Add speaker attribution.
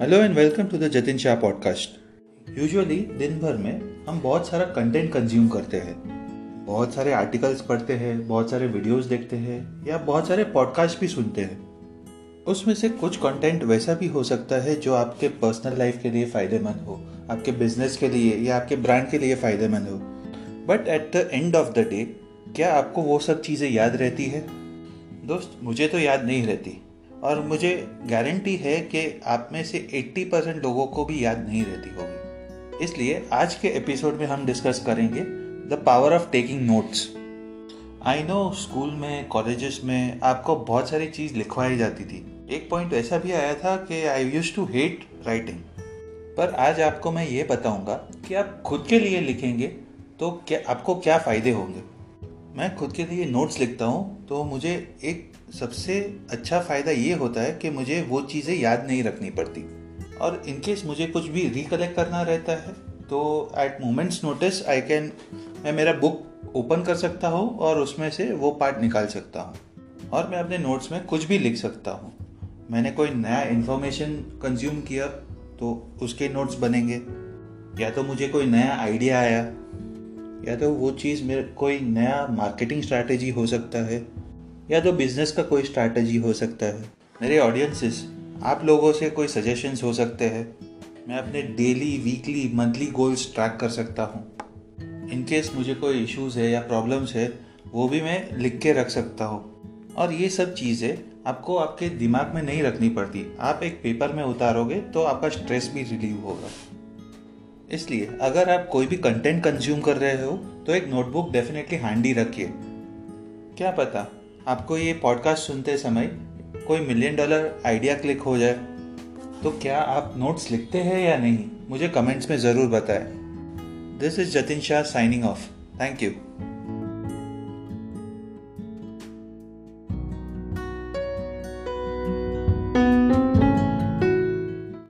Speaker 1: Hello and welcome to the Jatin Shah podcast usually दिन भर में हम बहुत सारा कंटेंट कंज्यूम करते हैं। बहुत सारे आर्टिकल्स पढ़ते हैं, बहुत सारे वीडियोस देखते हैं, या बहुत सारे पॉडकास्ट भी सुनते हैं। उसमें से कुछ कंटेंट वैसा भी हो सकता है जो आपके पर्सनल लाइफ के लिए फ़ायदेमंद हो, आपके बिज़नेस के लिए या आपके ब्रांड के लिए फ़ायदेमंद हो। But at the end of the day क्या आपको वो सब चीज़ें याद रहती है? दोस्त, मुझे तो याद नहीं रहती। और मुझे गारंटी है कि आप में से 80 परसेंट लोगों को भी याद नहीं रहती होगी। इसलिए आज के एपिसोड में हम डिस्कस करेंगे the power of taking notes I know school में कॉलेजेस में आपको बहुत सारी चीज़ लिखवाई जाती थी। एक पॉइंट ऐसा भी आया था कि I used to hate writing पर आज आपको मैं ये बताऊँगा कि आप खुद के लिए लिखेंगे तो क्या आपको क्या फ़ायदे होंगे? मैं खुद के लिए नोट्स लिखता हूँ तो मुझे एक सबसे अच्छा फ़ायदा ये होता है कि मुझे वो चीज़ें याद नहीं रखनी पड़ती। और इनकेस मुझे कुछ भी रिकलेक्ट करना रहता है तो at moments notice I can मैं मेरा बुक ओपन कर सकता हूँ और उसमें से वो पार्ट निकाल सकता हूँ। और मैं अपने नोट्स में कुछ भी लिख सकता हूँ। मैंने कोई नया इन्फॉर्मेशन कंज्यूम किया तो उसके नोट्स बनेंगे। या तो मुझे कोई नया आइडिया आया या तो वो चीज़ मेरे, कोई नया मार्केटिंग स्ट्रैटेजी हो सकता है, या तो बिज़नेस का कोई स्ट्रैटेजी हो सकता है। मेरे ऑडियंसेस आप लोगों से कोई सजेशंस हो सकते हैं। मैं अपने daily weekly monthly goals track कर सकता हूँ। इनकेस मुझे कोई इश्यूज़ है या प्रॉब्लम्स है, वो भी मैं लिख के रख सकता हूँ। और ये सब चीज़ें आपको आपके दिमाग में नहीं रखनी पड़ती। आप एक पेपर में उतारोगे तो आपका स्ट्रेस भी रिलीव होगा। इसलिए अगर आप कोई भी कंटेंट कंज्यूम कर रहे हो तो एक नोटबुक डेफिनेटली हैंडी रखिए। क्या पता आपको ये पॉडकास्ट सुनते समय कोई मिलियन डॉलर आइडिया क्लिक हो जाए। तो क्या आप नोट्स लिखते हैं या नहीं, मुझे कमेंट्स में ज़रूर बताएँ। This is Jatin Shah signing off thank you